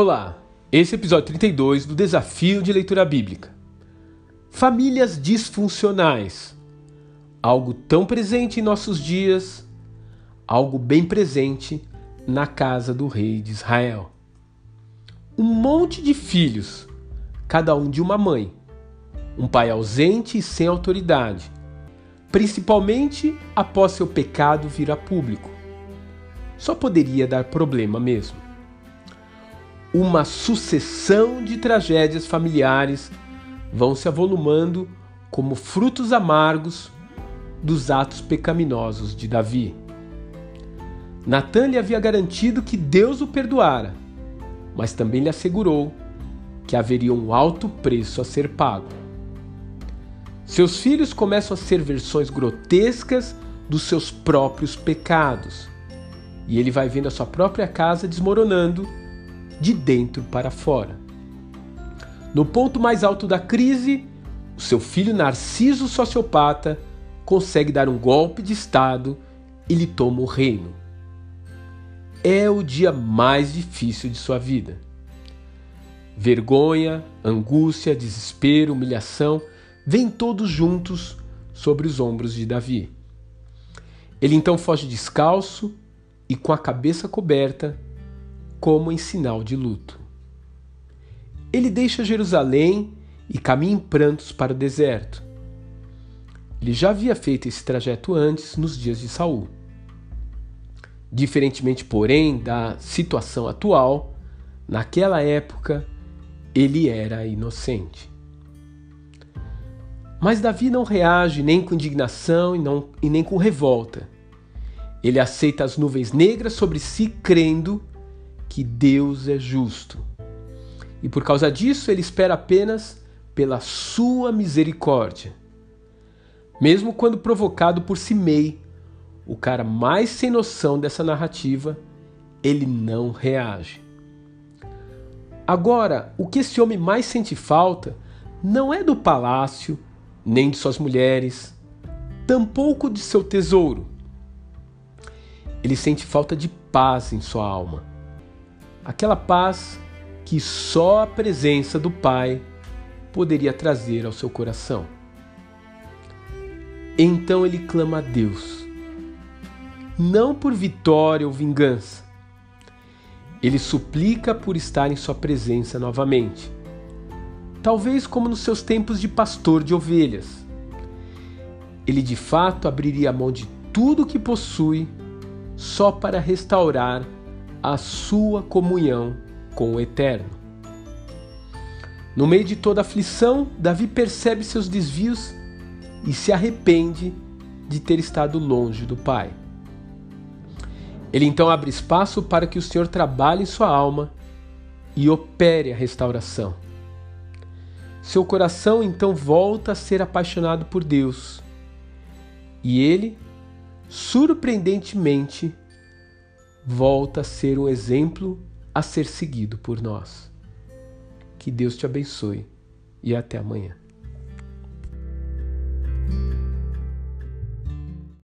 Olá, esse é o episódio 32 do Desafio de Leitura Bíblica. Famílias disfuncionais. Algo tão presente em nossos dias, algo bem presente na casa do rei de Israel. Um monte de filhos, cada um de uma mãe. Um pai ausente e sem autoridade, principalmente após seu pecado vir a público. Só poderia dar problema mesmo uma sucessão de tragédias familiares vão se avolumando como frutos amargos dos atos pecaminosos de Davi. Natan lhe havia garantido que Deus o perdoara, mas também lhe assegurou que haveria um alto preço a ser pago. Seus filhos começam a ser versões grotescas dos seus próprios pecados, e ele vai vendo a sua própria casa desmoronando de dentro para fora. No ponto mais alto da crise, o seu filho Narciso sociopata consegue dar um golpe de Estado e lhe toma o reino. É o dia mais difícil de sua vida. Vergonha, angústia, desespero, humilhação vêm todos juntos sobre os ombros de Davi. Ele então foge descalço e com a cabeça coberta como em sinal de luto. Ele deixa Jerusalém e caminha em prantos para o deserto. Ele já havia feito esse trajeto antes nos dias de Saul. Diferentemente, porém, da situação atual, naquela época ele era inocente. Mas Davi não reage nem com indignação e, não, e nem com revolta. Ele aceita as nuvens negras sobre si, crendo que Deus é justo. E por causa disso, ele espera apenas pela sua misericórdia. Mesmo quando provocado por Simei, o cara mais sem noção dessa narrativa, ele não reage. Agora, o que esse homem mais sente falta não é do palácio, nem de suas mulheres, tampouco de seu tesouro. Ele sente falta de paz em sua alma aquela paz que só a presença do Pai poderia trazer ao seu coração. Então ele clama a Deus, não por vitória ou vingança. Ele suplica por estar em Sua presença novamente, talvez como nos seus tempos de pastor de ovelhas. Ele de fato abriria a mão de tudo o que possui só para restaurar a sua comunhão com o Eterno. No meio de toda aflição, Davi percebe seus desvios e se arrepende de ter estado longe do Pai. Ele então abre espaço para que o Senhor trabalhe em sua alma e opere a restauração. Seu coração então volta a ser apaixonado por Deus e ele, surpreendentemente, volta a ser um exemplo a ser seguido por nós. Que Deus te abençoe e até amanhã.